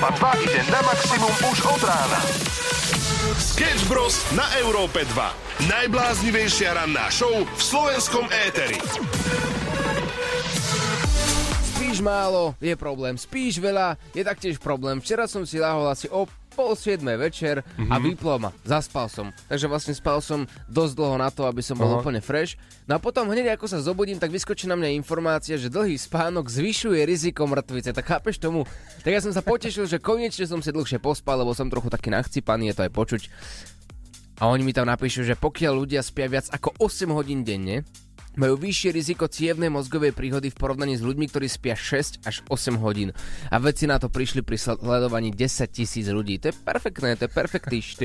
Európa 2 ide na maximum už od rána. Sketch Bros. na Európe 2. Najbláznivejšia ranná show v slovenskom éteri. Spíš málo, je problém. Spíš veľa, je taktiež problém. Včera som si lahol asi o pol siedmej večer a vyplo ma. Zaspal som. Takže vlastne spal som dosť dlho na to, aby som bol Aha. úplne fresh. No a potom hneď ako sa zobudím, tak vyskočí na mňa informácia, že dlhý spánok zvyšuje riziko mŕtvice. Tak chápeš tomu? Tak ja som sa potešil, že konečne som si dlhšie pospal, lebo som trochu taký nachcipaný, je to aj počuť. A oni mi tam napíšu, že pokiaľ ľudia spia viac ako 8 hodín denne, majú vyššie riziko cievnej mozgovej príhody v porovnaní s ľuďmi, ktorí spia 6 až 8 hodín. A vedci na to prišli pri sledovaní 10 tisíc ľudí. To je perfektné, to je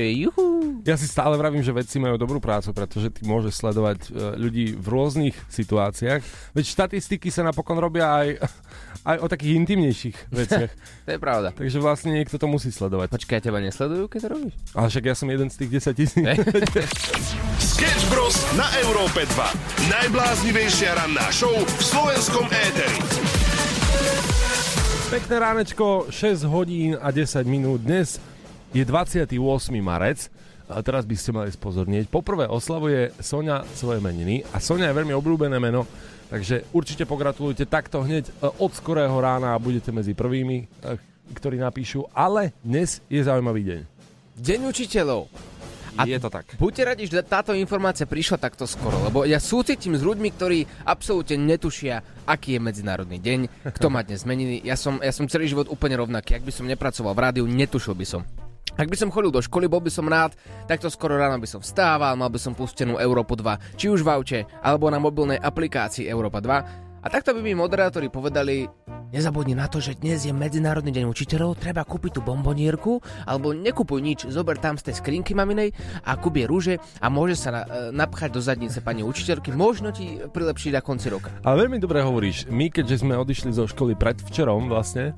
je juhu. Ja si stále vravím, že vedci majú dobrú prácu, pretože ty môžeš sledovať e, ľudí v rôznych situáciách. Veď štatistiky sa napokon robia aj, aj o takých intimnejších veciach. To je pravda. Takže vlastne niekto to musí sledovať. Počkaj, teba nesledujú, keď to robíš? Ale však ja som jeden z tých 10 tisíc. Sketch Bros. na Európe 2. Najbláznivejšia ranná show v slovenskom éteri. Pekné ránečko, 6 hodín a 10 minút. Dnes je 28. marec. A teraz by ste mali spozornieť. Poprvé oslavuje Sonia svoje meniny a Sonia je veľmi obľúbené meno, takže určite pogratulujte takto hneď e, od skorého rána a budete medzi prvými, e, ktorí napíšu. Ale dnes je zaujímavý deň. Deň učiteľov. A je to tak. Buďte radi, že táto informácia prišla takto skoro, lebo ja súcitím s ľuďmi, ktorí absolútne netušia, aký je Medzinárodný deň, kto má dnes meniny. Ja som, ja som celý život úplne rovnaký. Ak by som nepracoval v rádiu, netušil by som. Ak by som chodil do školy, bol by som rád, takto skoro ráno by som vstával, mal by som pustenú Európu 2, či už v aute, alebo na mobilnej aplikácii Európa 2. A takto by mi moderátori povedali, nezabudni na to, že dnes je Medzinárodný deň učiteľov, treba kúpiť tú bombonierku, alebo nekupuj nič, zober tam z tej skrinky maminej a kúpie rúže a môže sa na, e, napchať do zadnice pani učiteľky, možno ti prilepšiť na konci roka. Ale veľmi dobre hovoríš. My, keďže sme odišli zo školy predvčerom vlastne,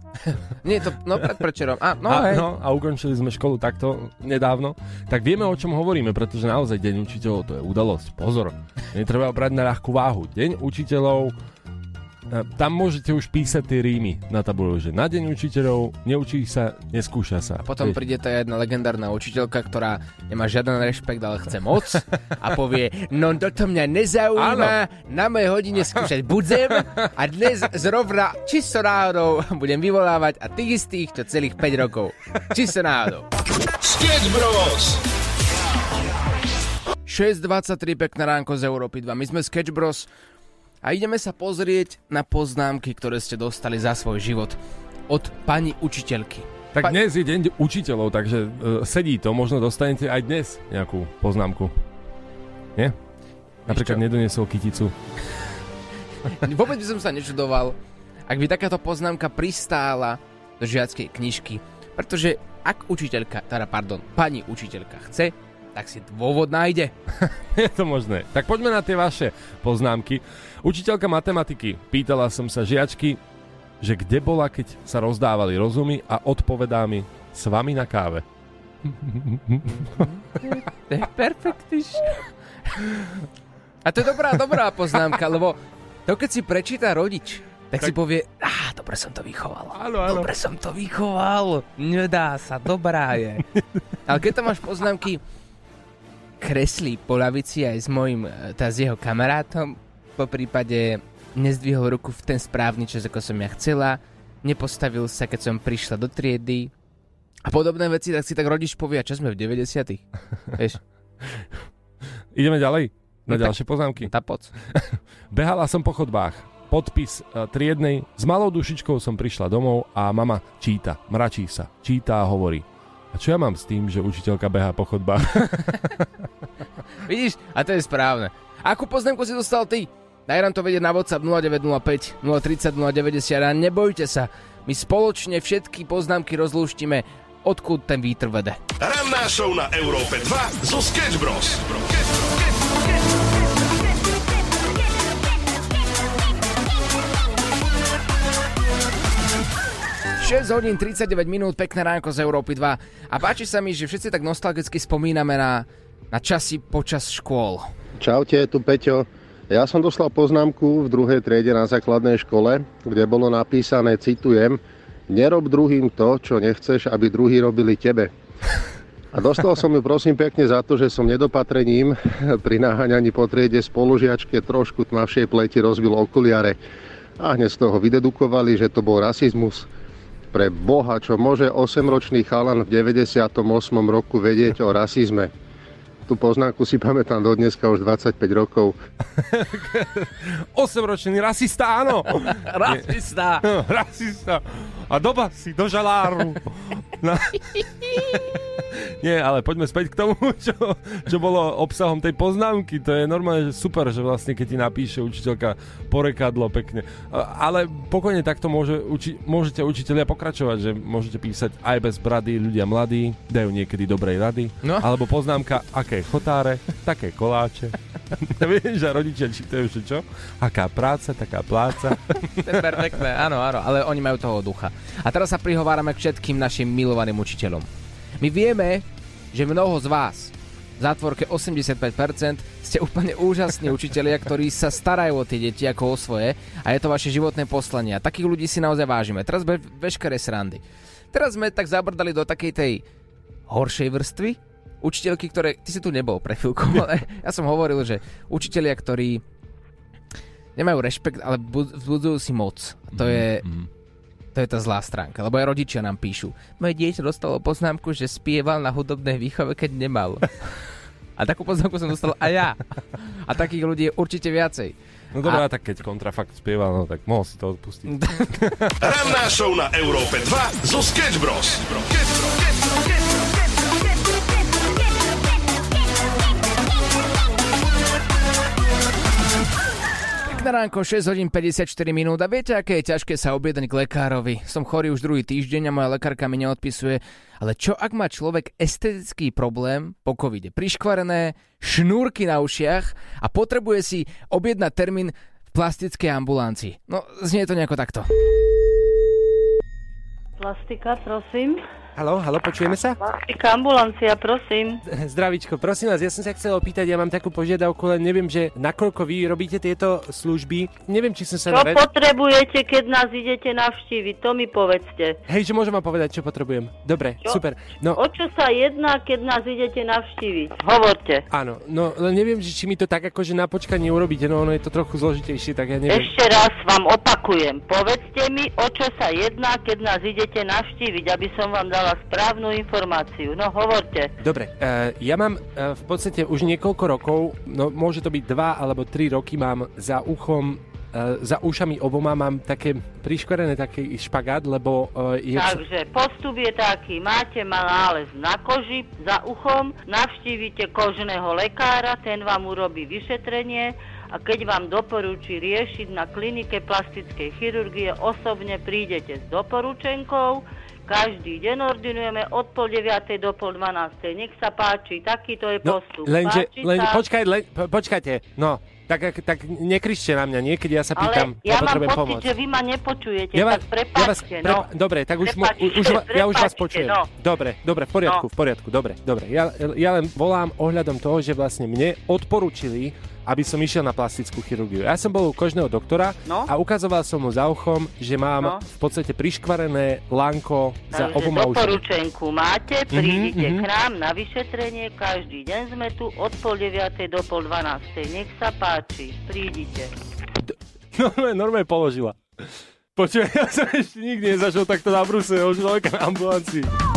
Nie to, no pred prečerom. A, no, a, hej. no, a ukončili sme školu takto nedávno, tak vieme, o čom hovoríme, pretože naozaj Deň učiteľov to je udalosť. Pozor, netreba brať na ľahkú váhu. Deň učiteľov, tam môžete už písať tie rímy na tabulu, že na Deň učiteľov neučí sa, neskúša sa. Potom Vieš, príde tá jedna legendárna učiteľka, ktorá nemá žiaden rešpekt, ale chce moc a povie, no toto mňa nezaujíma, na mojej hodine skúšať budem a dnes zrovna čisto náhodou budem vyvolávať a tých istých, čo celých 5 rokov. Čisto náhodou. Sketch Bros. 6.23 pekné ránko z Európy 2. My sme Sketch Bros. A ideme sa pozrieť na poznámky, ktoré ste dostali za svoj život od pani učiteľky. Tak Pa- dnes je deň učiteľov, takže uh, sedí to, možno dostanete aj dnes nejakú poznámku. Nie? Napríklad čo? nedoniesol kyticu. Vôbec by som sa nečudoval, ak by takáto poznámka pristála do žiackej knižky. Pretože ak učiteľka, teda pardon, pani učiteľka chce, tak si dôvod nájde. Je to možné. Tak poďme na tie vaše poznámky. Učiteľka matematiky. Pýtala som sa žiačky, že kde bola, keď sa rozdávali rozumy a odpovedá mi s vami na káve. To je perfektiš. A to je dobrá, dobrá poznámka, lebo to keď si prečíta rodič, tak, tak si povie, á, dobre som to vychoval. Áno, áno. Dobre som to vychoval. Nedá sa, dobrá je. Ale keď tam máš poznámky, kreslí po lavici aj s mojim, teda s jeho kamarátom, po prípade nezdvihol ruku v ten správny čas, ako som ja chcela, nepostavil sa, keď som prišla do triedy a podobné veci, tak si tak rodič povie, čo sme v 90 Vieš, Ideme ďalej na No tak- ďalšie poznámky. tá poc. Behala som po chodbách. Podpis e, triednej. S malou dušičkou som prišla domov a mama číta, mračí sa, číta a hovorí. A čo ja mám s tým, že učiteľka behá po chodbách? Vidíš? A to je správne. Akú poznámku si dostal ty? Daj nám to vedieť na WhatsApp 0905 030 090 a nebojte sa. My spoločne všetky poznámky rozlúštime, odkud ten vítr vede. Ranná show na Európe 2 zo Sketch Bros. 6 hodín 39 minút, pekné ránko z Európy 2. A páči sa mi, že všetci tak nostalgicky spomíname na, na časy počas škôl. Čaute, tu Peťo. Ja som dostal poznámku v druhej triede na základnej škole, kde bolo napísané, citujem, Nerob druhým to, čo nechceš, aby druhí robili tebe. A dostal som ju prosím pekne za to, že som nedopatrením pri naháňaní po triede spolužiačke trošku tmavšej pleti rozbil okuliare. A hneď z toho vydedukovali, že to bol rasizmus. Pre Boha, čo môže 8-ročný chalan v 98. roku vedieť o rasizme. Tú poznámku si pamätám do dneska už 25 rokov. 8-ročný rasista, áno. Rasista. rasista. A doba si do žaláru. Nie, ale poďme späť k tomu, čo, čo bolo obsahom tej poznámky. To je normálne že super, že vlastne keď ti napíše učiteľka porekadlo pekne. Ale pokojne takto môže, uči, môžete učiteľia pokračovať, že môžete písať aj bez brady ľudia mladí, dajú niekedy dobrej rady. No. Alebo poznámka, aké chotáre, také koláče. Vieš, a rodičia čítajú, že čo? Aká práca, taká pláca. To je perfektné, áno, áno, ale oni majú toho ducha. A teraz sa prihovárame k všetkým našim milovaným učiteľom. My vieme, že mnoho z vás, v zátvorke 85%, ste úplne úžasní učitelia, ktorí sa starajú o tie deti ako o svoje a je to vaše životné poslanie. A takých ľudí si naozaj vážime. Teraz be- veškeré srandy. Teraz sme tak zabrdali do takej tej horšej vrstvy, učiteľky, ktoré... Ty si tu nebol pre chvíľku, ale ja som hovoril, že učitelia, ktorí nemajú rešpekt, ale vzbudzujú si moc. A to je... To je tá zlá stránka, lebo aj rodičia nám píšu. Moje dieťa dostalo poznámku, že spieval na hudobnej výchove, keď nemal. A takú poznámku som dostal aj ja. A takých ľudí je určite viacej. No dobrá, tak keď kontrafakt spieval, no tak mohol si to odpustiť. Ranná show na Európe 2 zo Sketch Bros. Pekné ránko, 6 hodín 54 minút a viete, aké je ťažké sa objednať k lekárovi. Som chorý už druhý týždeň a moja lekárka mi neodpisuje. Ale čo ak má človek estetický problém po covide? Priškvarené, šnúrky na ušiach a potrebuje si objednať termín v plastickej ambulancii. No, znie to nejako takto. Plastika, prosím. Halo, halo, počujeme sa? Plastika, ambulancia, prosím. Zdravičko, prosím vás, ja som sa chcel opýtať, ja mám takú požiadavku, len neviem, že nakoľko vy robíte tieto služby. Neviem, či som sa... Čo naved- potrebujete, keď nás idete navštíviť? To mi povedzte. Hej, že môžem vám povedať, čo potrebujem. Dobre, Čo? super. No, O čo sa jedná, keď nás idete navštíviť? Hovorte. áno, no len neviem, že či mi to tak akože na počkanie urobíte, no ono je to trochu zložitejšie, tak ja neviem. Ešte raz vám opakujem. Povedzte mi, o čo sa jedná, keď nás idete navštíviť, aby som vám dala správnu informáciu. No, hovorte. Dobre, uh, ja mám uh, v podstate už niekoľko rokov, no môže to byť dva alebo tri roky, mám za uchom Uh, za ušami oboma mám také priškorené taký špagát, lebo uh, je... Takže postup je taký, máte nález na koži, za uchom, navštívite kožného lekára, ten vám urobí vyšetrenie a keď vám doporučí riešiť na klinike plastickej chirurgie, osobne prídete s doporučenkou, každý deň ordinujeme od pol 9. do pol 12. Nech sa páči, takýto je No, postup. lenže, Páči len, sa? počkaj, len, po, počkajte, no, tak, ak- tak nekričte na mňa, niekedy ja sa pýtam, Ale ja mám potrebujem pocit, pomoc. že vy ma nepočujete, Ja tak prepáčte, no. prepa- Dobre, tak už, už, ja už vás počujem. no. Dobre, dobre, v poriadku, No. v poriadku, dobre, dobre. Ja, ja len volám ohľadom toho, že vlastne mne odporúčili, aby som išiel na plastickú chirurgiu. Ja som bol u kožného doktora No. a ukazoval som mu za uchom, že No. mám v podstate priškvarené lanko za Takže oboma ušami. doporučenku máte, Mhm, prídite mhm. k nám na vyšetrenie, každý deň sme tu od pol 9. do pol 12. Nech sa páči, prídite. Normálne, normálne položila. Počuj, ja som ešte nikdy nezažil takto na bruse od človeka na ambulancii.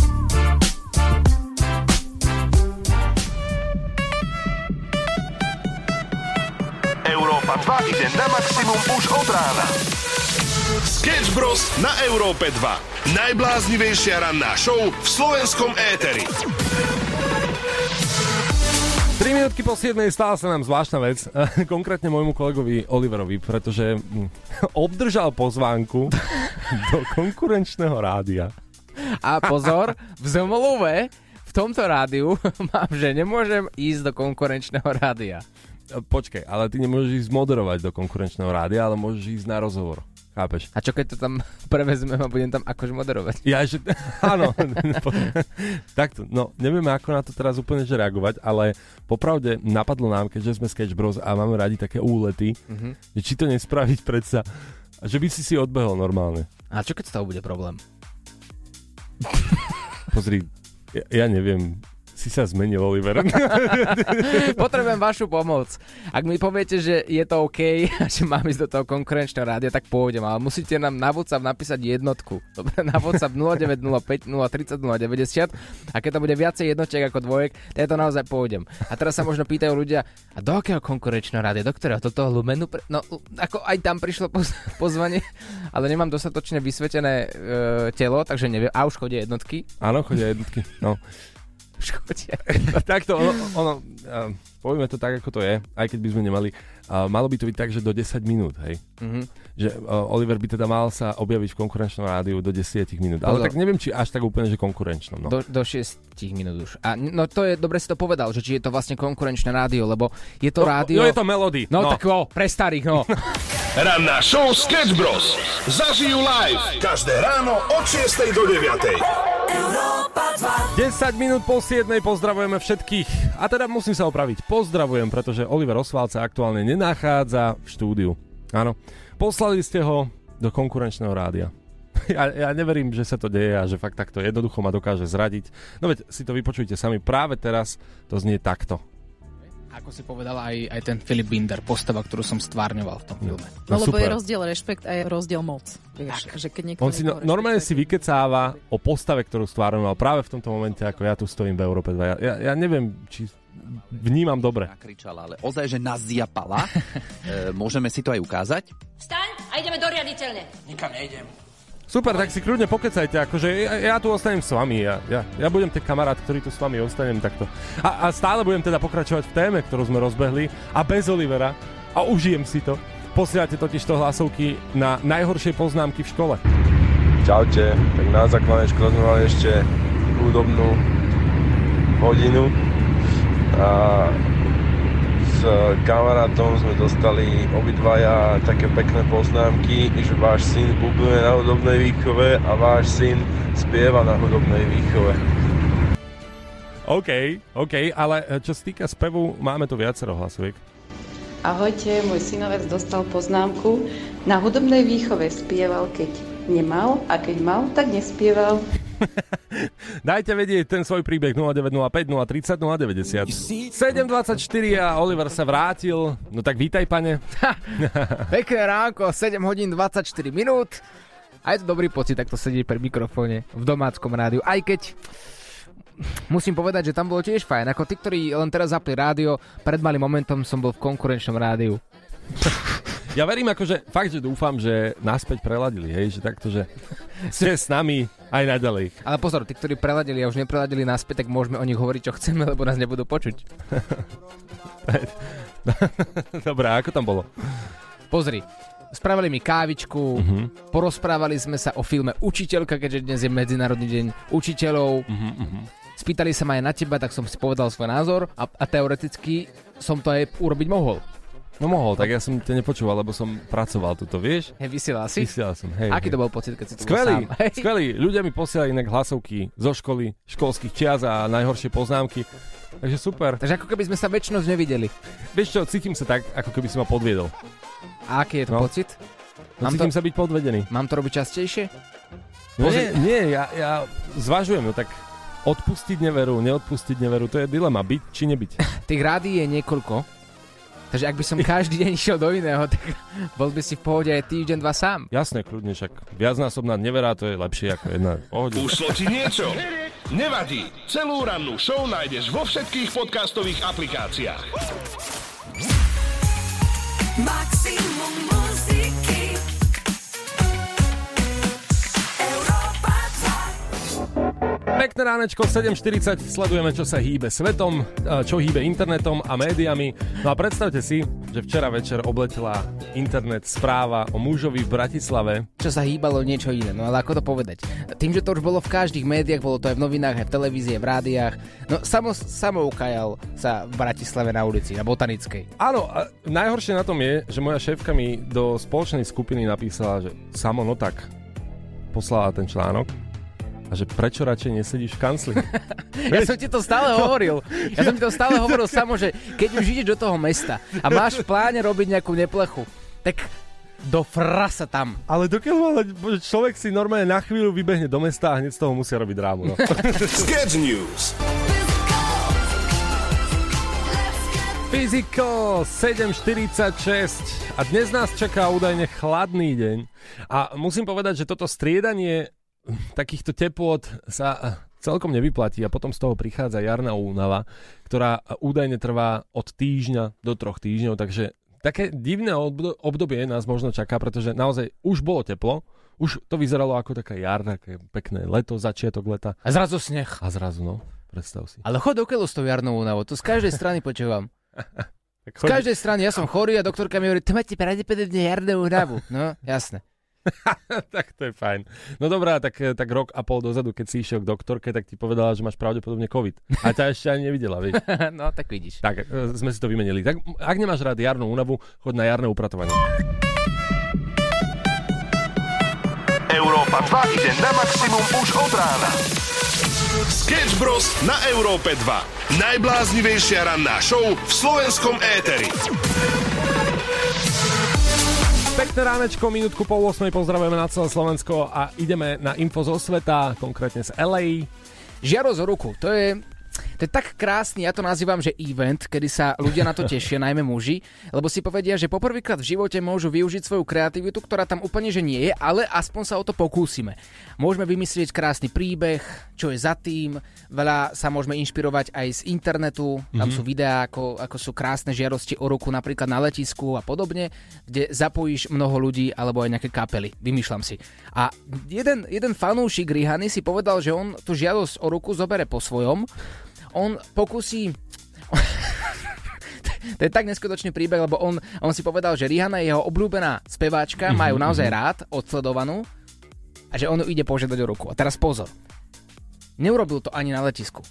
Európa 2 ide na maximum už od rána. Sketch Bros. na Európe 2. Najbláznivejšia ranná show v slovenskom éteri. 3 minútky po 7 stala sa nám zvláštna vec, konkrétne môjmu kolegovi Oliverovi, pretože hm, obdržal pozvánku do konkurenčného rádia. A pozor, v zmluve v tomto rádiu mám, že nemôžem ísť do konkurenčného rádia. Počkaj, ale ty nemôžeš ísť moderovať do konkurenčného rádia, ale môžeš ísť na rozhovor. Chápeš? A čo keď to tam prevezmem a budem tam akože moderovať? Ja, že... Áno. Takto, no, nevieme ako na to teraz úplne že reagovať, ale popravde napadlo nám, keďže sme Sketch Bros a máme radi také úlety, že či to nespraviť predsa, že by si si odbehol normálne. A čo keď z toho bude problém? Pozri, ja, ja neviem, si sa zmenil, Oliver. Potrebujem vašu pomoc. Ak mi poviete, že je to OK že mám ísť do toho konkurenčného rádia, tak pôjdem, ale musíte nám na WhatsApp napísať jednotku. Dobre, na WhatsApp 0905 030 090 a keď to bude viacej jednotiek ako dvojek, tak ja to naozaj pôjdem. A teraz sa možno pýtajú ľudia, a do akého konkurenčného rádia, do ktorého? Do toho Lumenu? Pre... No, ako aj tam prišlo poz- pozvanie, ale nemám dostatočne vysvetené e, telo, takže neviem. A už chodia jednotky. Áno, chodia jednotky. No. Už chodia. Takto, ono, ono uh, povieme to tak, ako to je, aj keď by sme nemali. Uh, malo by to byť tak, že do 10 minút, hej. Mhm. Že uh, Oliver by teda mal sa objaviť v konkurenčnom rádiu do 10 minút. Ale Pozor. tak neviem, či až tak úplne, že konkurenčnom. No. Do, do 6 minút už. A no to je, dobre si to povedal, že či je to vlastne konkurenčné rádio, lebo je to rádio... No, je to Melody. No, tak o, pre starých, no. Ranná show Sketch Bros. Zažijú live každé ráno od 6 do 9. 10 minút po 7 pozdravujeme všetkých. A teda musím sa opraviť. Pozdravujem, pretože Oliver Osvald sa aktuálne nenachádza v štúdiu. Áno. Poslali ste ho do konkurenčného rádia. Ja, ja neverím, že sa to deje a že fakt takto jednoducho ma dokáže zradiť. No veď si to vypočujte sami. Práve teraz to znie takto. Ako si povedal aj, aj ten Filip Binder, postava, ktorú som stvárňoval v tom filme. No, lebo super. je rozdiel rešpekt a je rozdiel moc. Vieš, že keď On si no, normálne si vykecáva o postave, ktorú stvárňoval práve v tomto momente, ako ja tu stojím v Európe 2. Ja, ja, ja neviem, či vnímam dobre. nakričala, ale ozaj, že nás zjapala. e, môžeme si to aj ukázať? Staň a ideme do riaditeľne. Super, tak si kľudne pokecajte, akože ja, ja tu ostanem s vami, ja, ja, ja budem ten kamarát, ktorý tu s vami ostanem takto. A, a stále budem teda pokračovať v téme, ktorú sme rozbehli a bez Olivera a užijem si to. Posielate totiž to hlasovky na najhoršie poznámky v škole. Čaute, tak na základnej škole sme mali ešte hudobnú hodinu a s kamarátom sme dostali obidvaja také pekné poznámky, že váš syn bubluje na hudobnej výchove a váš syn spieva na hudobnej výchove. OK, OK, ale e, čo sa týka spevu, máme tu viacero hlasoviek. Ahojte, môj synovec dostal poznámku. Na hudobnej výchove spieval, keď nemal a keď mal, tak nespieval. Dajte vedieť ten svoj príbeh 0905 030 090. 7.24 a Oliver sa vrátil. No tak vítaj, pane. Pekné ránko, 7 hodín 24 minút. A je to dobrý pocit takto sedieť pri mikrofóne v domáckom rádiu. Aj keď musím povedať, že tam bolo tiež fajn. Ako tí, ktorí len teraz zapli rádio, pred malým momentom som bol v konkurenčnom rádiu. Ja verím akože, fakt, že dúfam, že naspäť preladili, hej, že takto, že ste s nami aj naďalej. Ale pozor, tí, ktorí preladili a už nepreladili naspäť, tak môžeme o nich hovoriť, čo chceme, lebo nás nebudú počuť. Dobre, ako tam bolo? Pozri, spravili mi kávičku, Mhm. porozprávali sme sa o filme Učiteľka, keďže dnes je Medzinárodný deň učiteľov. Mhm, Spýtali sa ma aj na teba, tak som si povedal svoj názor a, a teoreticky som to aj urobiť mohol. No mohol, tak ja som ťa nepočúval, lebo som pracoval tuto, vieš? Hej, vysielal si? Vysielal som, hej. Aký hej. to bol pocit, keď si tu Skvelý, sám? Hej. skvelý. Ľudia mi posielali inak hlasovky zo školy, školských čias a najhoršie poznámky. Takže super. Takže ako keby sme sa väčšnosť nevideli. Vieš čo, cítim sa tak, ako keby si ma podviedol. A aký je to No. pocit? No, Mám cítim to- sa byť podvedený. Mám to robiť častejšie? No, nie, nie, ja, ja zvažujem, no tak odpustiť neveru, neodpustiť neveru, to je dilema, byť či nebyť. Tých rádií je niekoľko. Takže ak by som každý deň išiel do iného, tak bol by si v pohode aj týždeň, dva sám. Jasné, kľudne, však viacnásobná nevera, to je lepšie ako jedna. Pohode. Ušlo ti niečo? Nevadí. Celú rannú show nájdeš vo všetkých podcastových aplikáciách. Maximum Pekné ránečko, 7.40, sledujeme, čo sa hýbe svetom, čo hýbe internetom a médiami. No a predstavte si, že včera večer obletela internet správa o mužovi v Bratislave. Čo sa hýbalo niečo iné, no ale ako to povedať? Tým, že to už bolo v každých médiách, bolo to aj v novinách, aj v televízii, v rádiách. No samo, samo ukajal sa v Bratislave na ulici, na Botanickej. Áno, a najhoršie na tom je, že moja šéfka mi do spoločnej skupiny napísala, že samo no tak poslala ten článok a že prečo radšej nesedíš v kancli. Ja som ti to stále hovoril. Ja som ti to stále hovoril samo, že keď už ideš do toho mesta a máš v pláne robiť nejakú neplechu, tak do frasa tam. Ale dokiaľ ale človek si normálne na chvíľu vybehne do mesta a hneď z toho musia robiť drámu. No. Sketch News. Fyziko 7.46 a dnes nás čaká údajne chladný deň. A musím povedať, že toto striedanie takýchto teplot sa celkom nevyplatí a potom z toho prichádza jarná únava, ktorá údajne trvá od týždňa do troch týždňov, takže také divné obdo- obdobie nás možno čaká, pretože naozaj už bolo teplo, už to vyzeralo ako taká jar, také pekné leto, začiatok leta. A zrazu sneh. A zrazu, no, predstav si. Ale chod keľu s tou jarnou únavou, to z každej strany počúvam. Z každej strany, ja som chorý a doktorka mi hovorí, to máte pravdepodobne jarnú únavu. No, jasné. tak to je fajn. No dobrá, tak, tak rok a pol dozadu, keď si išiel k doktorke, tak ti povedala, že máš pravdepodobne COVID. A ťa ešte ani nevidela, vieš. no, tak vidíš. Tak, e, sme si to vymenili. Tak ak nemáš rád jarnú únavu, chod na jarné upratovanie. Európa 2 ide na maximum už od rána. Sketch Bros. na Európe 2. Najbláznivejšia ranná show v slovenskom éteri. Pekné ránečko, minútku po 8. pozdravujeme na celé Slovensko a ideme na info zo sveta, konkrétne z LA. Žiaro zo ruku, to je, to je tak krásny, ja to nazývam, že event, kedy sa ľudia na to tešia, najmä muži, lebo si povedia, že poprvýkrát v živote môžu využiť svoju kreativitu, ktorá tam úplne že nie je, ale aspoň sa o to pokúsime. Môžeme vymyslieť krásny príbeh, čo je za tým, veľa sa môžeme inšpirovať aj z internetu, tam Mhm. sú videá, ako, ako sú krásne žiarosti o roku napríklad na letisku a podobne, kde zapojíš mnoho ľudí alebo aj nejaké kapely, vymýšľam si. A jeden, jeden fanúšik Rihany si povedal, že on tú žiadosť o ruku zobere po svojom, on pokusí to je tak neskutočný príbeh, lebo on, on si povedal, že Rihanna je jeho obľúbená speváčka, Mhm, majú naozaj mhm. rád, odsledovanú a že on ju ide požiadať o ruku. A teraz pozor. Neurobil to ani na letisku.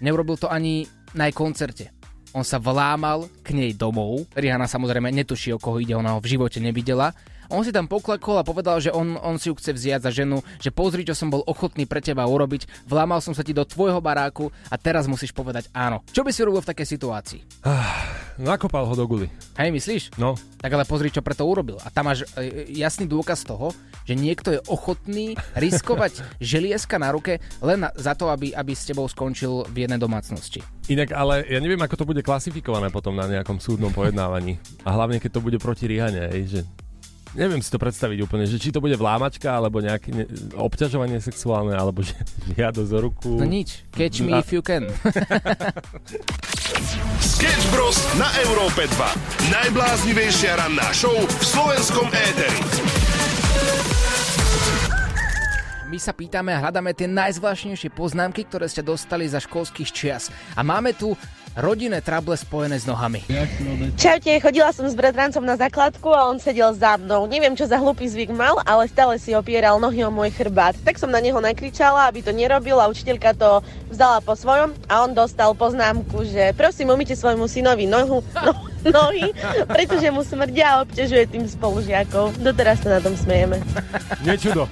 Neurobil to ani na jej koncerte. On sa vlámal k nej domov. Rihanna samozrejme netuší, o koho ide, ona ho v živote nevidela. On si tam poklekol a povedal, že on, on si ju chce vziať za ženu, že pozri, čo som bol ochotný pre teba urobiť, vlámal som sa ti do tvojho baráku a teraz musíš povedať áno. Čo by si robil v takej situácii? Nakopal ho do guly. Hej, myslíš? No. Tak ale pozri, čo preto urobil. A tam máš e, jasný dôkaz toho, že niekto je ochotný riskovať želieska na ruke len za to, aby, aby s tebou skončil v jednej domácnosti. Inak, ale ja neviem, ako to bude klasifikované potom na nejakom súdnom pojednávaní. A hlavne, keď to bude proti Rihane, že neviem si to predstaviť úplne, že či to bude vlámačka, alebo nejaké ne, obťažovanie sexuálne, alebo že žiadosť o ruku. No nič. Catch me A- if you can. Sketch Bros. na Európe 2. Najbláznivejšia ranná show v slovenskom éteri. My sa pýtame a hľadáme tie najzvláštnejšie poznámky, ktoré ste dostali za školských čias. A máme tu rodinné trable spojené s nohami. Čaute, chodila som s bratrancom na základku a on sedel za mnou. Neviem, čo za hlupý zvyk mal, ale stále si opieral nohy o môj chrbát. Tak som na neho nakričala, aby to nerobil a učiteľka to vzala po svojom a on dostal poznámku, že prosím, umýte svojmu synovi nohu, no, nohy, pretože mu smrdia a obťažuje tým spolužiakov. Doteraz sa na tom smejeme. Nečudo.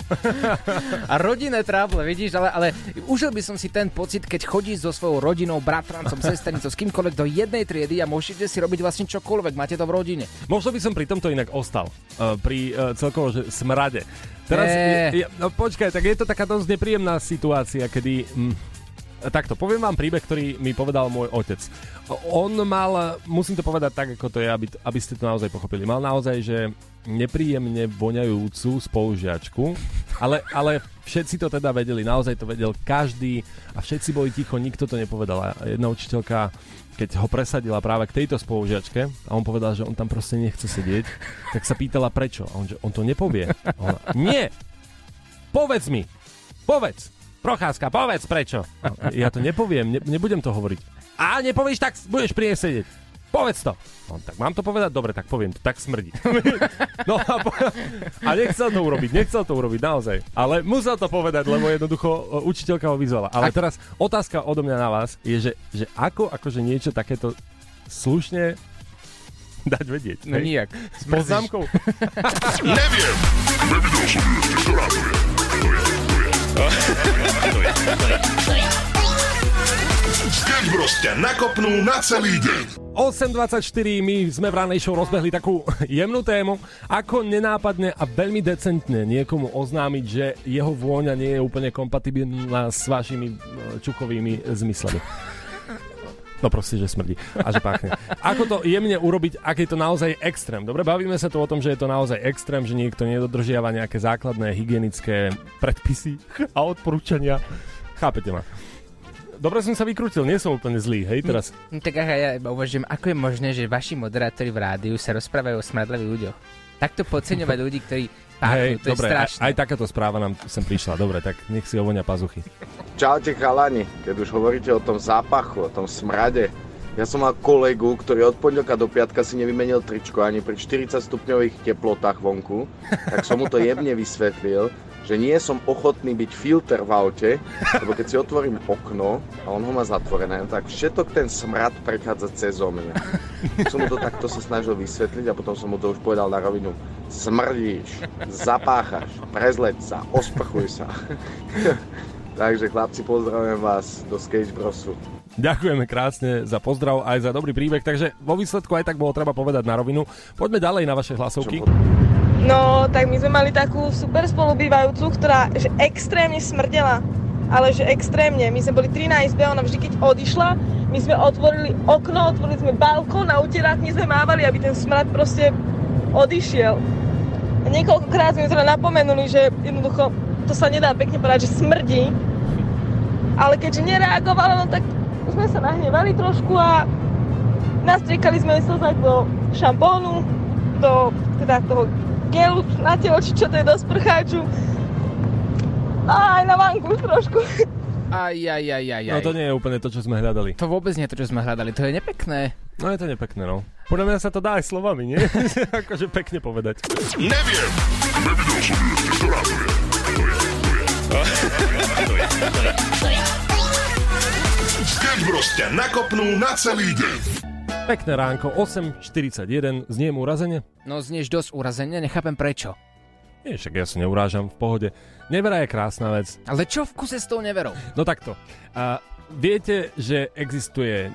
A rodinné tráble, vidíš, ale, ale užil by som si ten pocit, keď chodíš so svojou rodinou, bratrancom, sesternicou, s kýmkoľvek do jednej triedy a môžete si robiť vlastne čokoľvek, máte to v rodine. Možno by som pri tomto inak ostal. Uh, pri uh, celkovo, že smrade. Teraz, Eh. je, je, no počkaj, tak je to taká dosť nepríjemná situácia, kedy... Mm, takto, poviem vám príbeh, ktorý mi povedal môj otec. On mal, musím to povedať tak, ako to je, aby, aby ste to naozaj pochopili, mal naozaj, že nepríjemne voňajúcu spolužiačku, ale, ale všetci to teda vedeli, naozaj to vedel každý a všetci boli ticho, nikto to nepovedal. A jedna učiteľka, keď ho presadila práve k tejto spolužiačke a on povedal, že on tam proste nechce sedieť, tak sa pýtala prečo. A on, že on to nepovie. Ona, nie! Povedz mi! Povedz! Procházka, povedz prečo. Ja to nepoviem, ne, nebudem to hovoriť. A nepovieš, tak budeš pri nej sedieť. Povedz to. No, tak mám to povedať? Dobre, tak poviem to. Tak smrdí. No a, po, a nechcel to urobiť, nechcel to urobiť naozaj. Ale musel to povedať, lebo jednoducho e, učiteľka ho vyzvala. Ale teraz otázka odo mňa na vás je, že, že ako akože niečo takéto slušne dať vedieť. No hej? nijak. S poznámkou. Neviem. Nevidel som ju ešte, ktorá to je. To je, to je. To je, to je, to. Bros ťa nakopnú na celý deň. 8.24, my sme v ranej show rozbehli takú jemnú tému, ako nenápadne a veľmi decentne niekomu oznámiť, že jeho vôňa nie je úplne kompatibilná s vašimi e, čuchovými zmyslami. No proste, že smrdí a že páchne. Ako to jemne urobiť, ak je to naozaj extrém? Dobre, bavíme sa tu o tom, že je to naozaj extrém, že niekto nedodržiava nejaké základné hygienické predpisy a odporúčania. Chápete ma? Dobre som sa vykrútil, nie som úplne zlý, hej, teraz. No, tak aha, ja iba uvažujem, ako je možné, že vaši moderátori v rádiu sa rozprávajú o smradlavých ľuďoch. Takto podceňovať ľudí, ktorí páchnú, Hej, to dobre, je aj, strašné. aj takáto správa nám sem prišla. Dobre, tak nech si ovonia pazuchy. Čaute chalani, keď už hovoríte o tom zápachu, o tom smrade, ja som mal kolegu, ktorý od pondelka do piatka si nevymenil tričko ani pri 40 stupňových teplotách vonku, tak som mu to jemne vysvetlil, že nie som ochotný byť filter v aute, lebo keď si otvorím okno a on ho má zatvorené, tak všetok ten smrad prechádza cez mňa. Som mu to takto sa snažil vysvetliť a potom som mu to už povedal na rovinu. Smrdíš, zapáchaš, prezleď sa, osprchuj sa. Takže chlapci, pozdravujem vás do Skate Brosu. Ďakujeme krásne za pozdrav aj za dobrý príbeh, takže vo výsledku aj tak bolo treba povedať na rovinu. Poďme ďalej na vaše hlasovky. No, tak my sme mali takú super spolubývajúcu, ktorá že extrémne smrdela. Ale že extrémne. My sme boli 13 izbe, ona vždy keď odišla, my sme otvorili okno, otvorili sme balkón a utieratní sme mávali, aby ten smrad proste odišiel. A niekoľkokrát sme teda napomenuli, že jednoducho to sa nedá pekne povedať, že smrdí. Ale keďže nereagovala, no tak sme sa nahnevali trošku a nastriekali sme slzách do šampónu, do teda toho gelu na to je do sprcháču. A aj na vanku už trošku. Aj, aj, aj, aj, aj. No to nie je úplne to, čo sme hľadali. To vôbec nie je to, čo sme hľadali. To je nepekné. No je to nepekné, no. Podľa mňa sa to dá aj slovami, nie? akože pekne povedať. Neviem. Nevidel som ju ešte, ktorá to je. To je. To je. Sketch Bros ťa nakopnú na celý deň. Pekné ránko, 8.41, znie mu urazenie? No znieš dosť urazenia, nechápem prečo. Nie, však ja sa neurážam, v pohode. Nevera je krásna vec. Ale čo v kuse s tou neverou? No takto. A viete, že existuje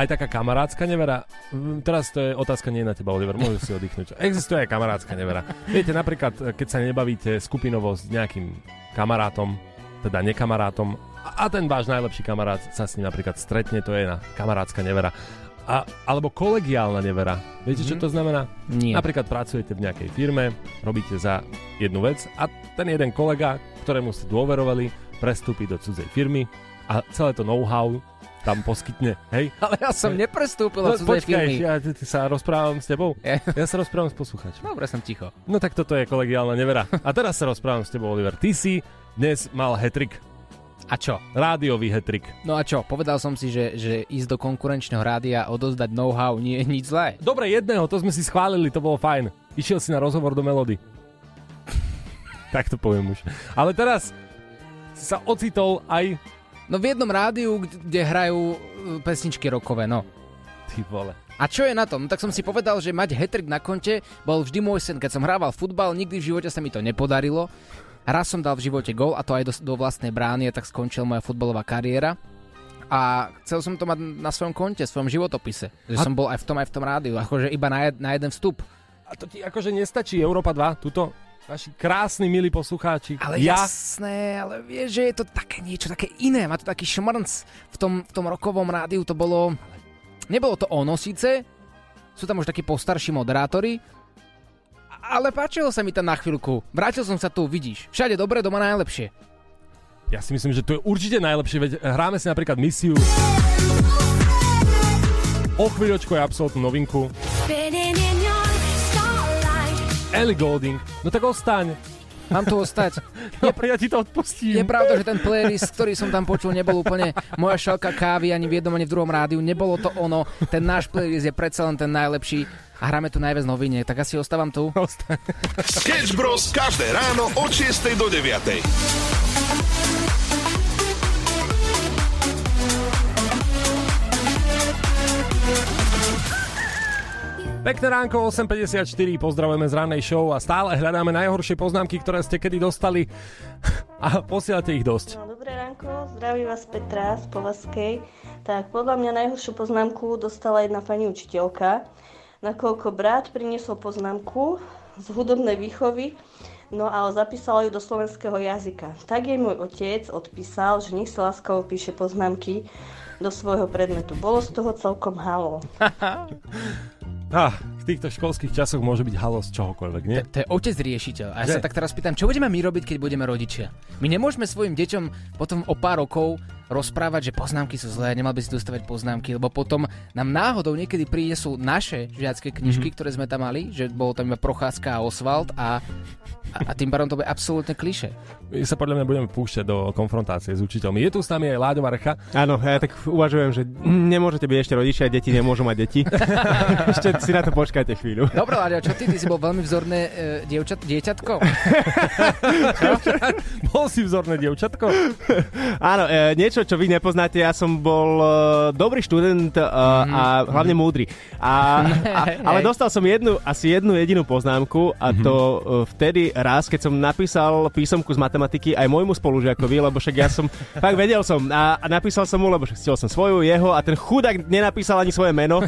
aj taká kamarátska nevera? Mm, Teraz to je otázka nie na teba, Oliver, môžeš si oddychnúť. Existuje aj kamarátska nevera. Viete, napríklad, keď sa nebavíte skupinovo s nejakým kamarátom, teda nekamarátom, a ten váš najlepší kamarát sa s ním napríklad stretne, to je na kamarátska nevera. A, alebo kolegiálna nevera. Viete, čo Mhm. to znamená? Nie. Napríklad pracujete v nejakej firme, robíte za jednu vec a ten jeden kolega, ktorému ste dôverovali, prestúpi do cudzej firmy a celé to know-how tam poskytne, hej? Ale ja som neprestúpil No, do cudzej počkaj, firmy. ja sa rozprávam s tebou. Ja sa rozprávam s posluchačom. Dobre, som ticho. No tak toto je kolegiálna nevera. A teraz sa rozprávam s tebou, Oliver. Ty si dnes mal hetrik. A čo? Rádiový hetrik. No a čo? Povedal som si, že, že ísť do konkurenčného rádia a odozdať know-how nie je nič zlé. Dobre, jedného, to sme si schválili, to bolo fajn. Išiel si na rozhovor do Melody. tak to poviem už. Ale teraz si sa ocitol aj... No v jednom rádiu, kde- hrajú uh, pesničky rokové, no. Ty vole. A čo je na tom? No, tak som si povedal, že mať hetrik na konte bol vždy môj sen. Keď som hrával futbal, nikdy v živote sa mi to nepodarilo. Raz som dal v živote gol a to aj do, do vlastnej brány a tak skončila moja futbalová kariéra. A chcel som to mať na svojom konte, svojom životopise. Že A- som bol aj v tom, aj v tom rádiu. Akože iba na, jed, na jeden vstup. A to ti akože nestačí Európa 2, tuto naši krásni, milí poslucháči. Ale ja, jasné, ale vieš, že je to také niečo také iné. Má to taký šmrnc. V tom, v tom rokovom rádiu to bolo... Nebolo to ono síce, sú tam už takí postarší moderátori, ale páčilo sa mi tam na chvíľku. Vrátil som sa tu, vidíš. Všade dobre, doma najlepšie. ja si myslím, že to je určite najlepšie, veď hráme si napríklad misiu. O chvíľočku je absolútnu novinku. Ellie Golding. No tak ostaň. Mám tu ostať. Je, ja ti to odpustím. Je pravda, že ten playlist, ktorý som tam počul, nebol úplne moja šalka kávy ani v jednom, ani v druhom rádiu. Nebolo to ono. Ten náš playlist je predsa len ten najlepší a hráme tu najviac noviniek, tak asi ostávam tu. Sketch Bros. každé ráno od 6 do 9. Pekné ránko, 8.54, pozdravujeme z rannej show a stále hľadáme najhoršie poznámky, ktoré ste kedy dostali a posielate ich dosť. No, dobré ránko, zdraví vás Petra z Povazkej. Tak podľa mňa najhoršiu poznámku dostala jedna pani učiteľka, nakoľko brat priniesol poznámku z hudobnej výchovy, no ale zapísala ju do slovenského jazyka. Tak jej môj otec odpísal, že nech sa láskavo píše poznámky do svojho predmetu. Bolo z toho celkom halo. Ah, týchto školských časoch môže byť halo z čohokoľvek, nie? To je otec riešiteľ. A ja Že? sa tak teraz pýtam, čo budeme my robiť, keď budeme rodičia? My nemôžeme svojim deťom potom o pár rokov rozprávať, že poznámky sú zlé, nemal by si dostávať poznámky, lebo potom nám náhodou niekedy príde sú naše žiacké knižky, mm-hmm. ktoré sme tam mali, že bolo tam iba Procházka a Oswald a, a, a tým pádom to bude absolútne kliše. My sa podľa mňa budeme púšťať do konfrontácie s učiteľmi. Je tu s nami aj Láďo Varecha. Áno, ja tak uvažujem, že nemôžete byť ešte rodičia, deti nemôžu mať deti. ešte si na to počkajte chvíľu. Dobre, Láďo, čo ty? Ty si bol veľmi vzorné e, dievčat, dieťatko? Bol si vzorné dievčatko? Áno, e, niečo, čo vy nepoznáte, ja som bol e, dobrý študent e, a hlavne múdry. A, a, ale dostal som jednu, asi jednu jedinú poznámku a to e, vtedy raz, keď som napísal písomku z matematiky aj môjmu spolužiakovi, lebo však ja som, fakt vedel som a, a napísal som mu, lebo chcel som svoju, jeho a ten chudák nenapísal ani svoje meno,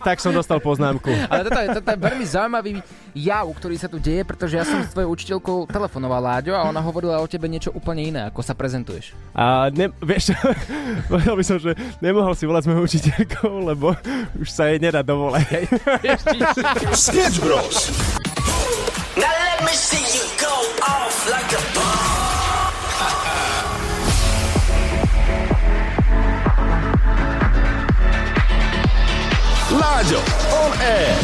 tak som dostal poznámku. Ale toto je, toto je veľmi zaujímavý jav, ktorý sa tu deje, pretože ja som s tvojou učiteľkou telefonoval Láďo a ona hovorila o tebe niečo úplne iné, ako sa prezentuješ. A ne, vieš, povedal by som, že nemohol si volať s mojou učiteľkou, lebo už sa jej nedá dovolať. Sketch Bros. Now let me see you go off like a bomb. Láďo, air.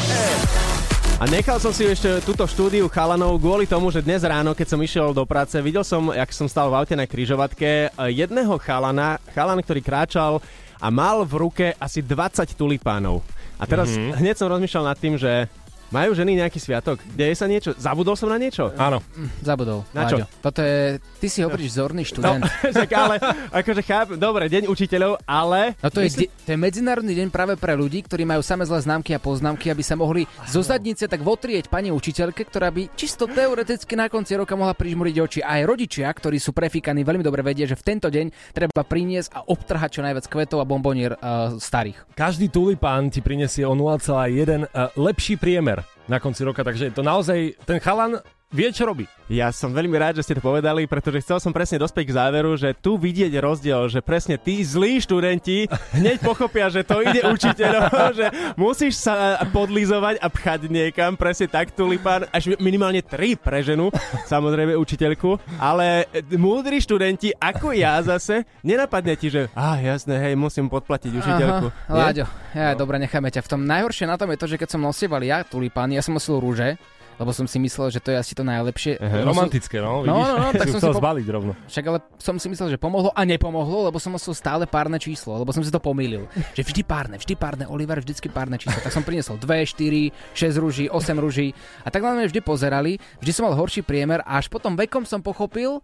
A nechal som si ešte túto štúdiu chalanov kvôli tomu, že dnes ráno, keď som išiel do práce, videl som, jak som stal v aute na kryžovatke, jedného chalana, chalan, ktorý kráčal a mal v ruke asi 20 tulipánov. A teraz Mhm. mm-hmm. hneď som rozmýšľal nad tým, že majú ženy nejaký sviatok? Deje sa niečo? Zabudol som na niečo? Áno. Zabudol. Na čo? Láďo. Toto je, ty si hovoríš vzorný študent. No, však ale, akože chápem, dobre, deň učiteľov, ale... No to je, de- to je medzinárodný deň práve pre ľudí, ktorí majú same zlé známky a poznámky, aby sa mohli zo zadnice tak votrieť pani učiteľke, ktorá by čisto teoreticky na konci roka mohla prižmuriť oči. Aj rodičia, ktorí sú prefíkaní, veľmi dobre vedia, že v tento deň treba priniesť a obtrhať čo najviac kvetov a bombonier uh, starých. Každý tulipán ti prinesie o 0,1 uh, lepší priemer na konci roka, takže to naozaj, ten chalan vie, čo robí. Ja som veľmi rád, že ste to povedali, pretože chcel som presne dospieť k záveru, že tu vidieť rozdiel, že presne tí zlí študenti hneď pochopia, že to ide učiteľom, že musíš sa podlizovať a pchať niekam, presne tak tulipán, až minimálne tri pre ženu, samozrejme učiteľku, ale múdri študenti, ako ja zase, nenapadne ti, že ah, jasné, hej, musím podplatiť učiteľku. Aha, Láďo, ja, no. dobre, necháme ťa. V tom najhoršie na tom je to, že keď som nosieval ja tulipány, ja som nosil rúže, lebo som si myslel, že to je asi to najlepšie. Ehe, Nosil- romantické, no, No, vidíš? no, no, tak Si som chcel si zbaliť rovno. Však ale som si myslel, že pomohlo a nepomohlo, lebo som nosil stále párne číslo, lebo som si to pomýlil. Že vždy párne, vždy párne, Oliver, vždycky párne číslo. Tak som priniesol 2, 4, 6 rúží, 8 rúží a tak na mňa vždy pozerali, vždy som mal horší priemer a až potom vekom som pochopil,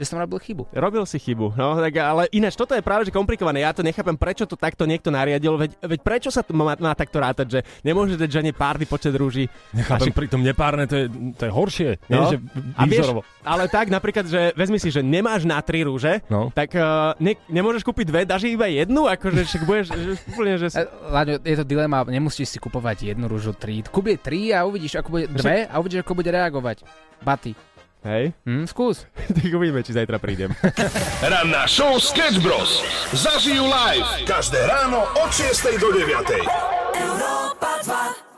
že som robil chybu. Robil si chybu, no tak ale ináč toto je práve že komplikované. Ja to nechápem, prečo to takto niekto nariadil, veď, veď prečo sa to má, má takto rátať, že nemôže dať žene párny počet rúží. Nechápem, A že- pritom nepárne, to je, to je horšie. Nie, No. že A vieš, ale tak napríklad, že vezmi si, že nemáš na tri rúže, No. tak uh, ne, nemôžeš kúpiť dve, dáš iba jednu, akože však budeš že, úplne, že... E, Láďo, je to dilema, nemusíš si kupovať jednu rúžu, tri. Kúp jej tri a uvidíš, ako bude dve a uvidíš, ako bude reagovať. Baty. Hej? Hm, skús. tak uvidíme, či zajtra prídem. Ranná show Sketch Bros. Zažijú live každé ráno od 6 do 9. Europa 2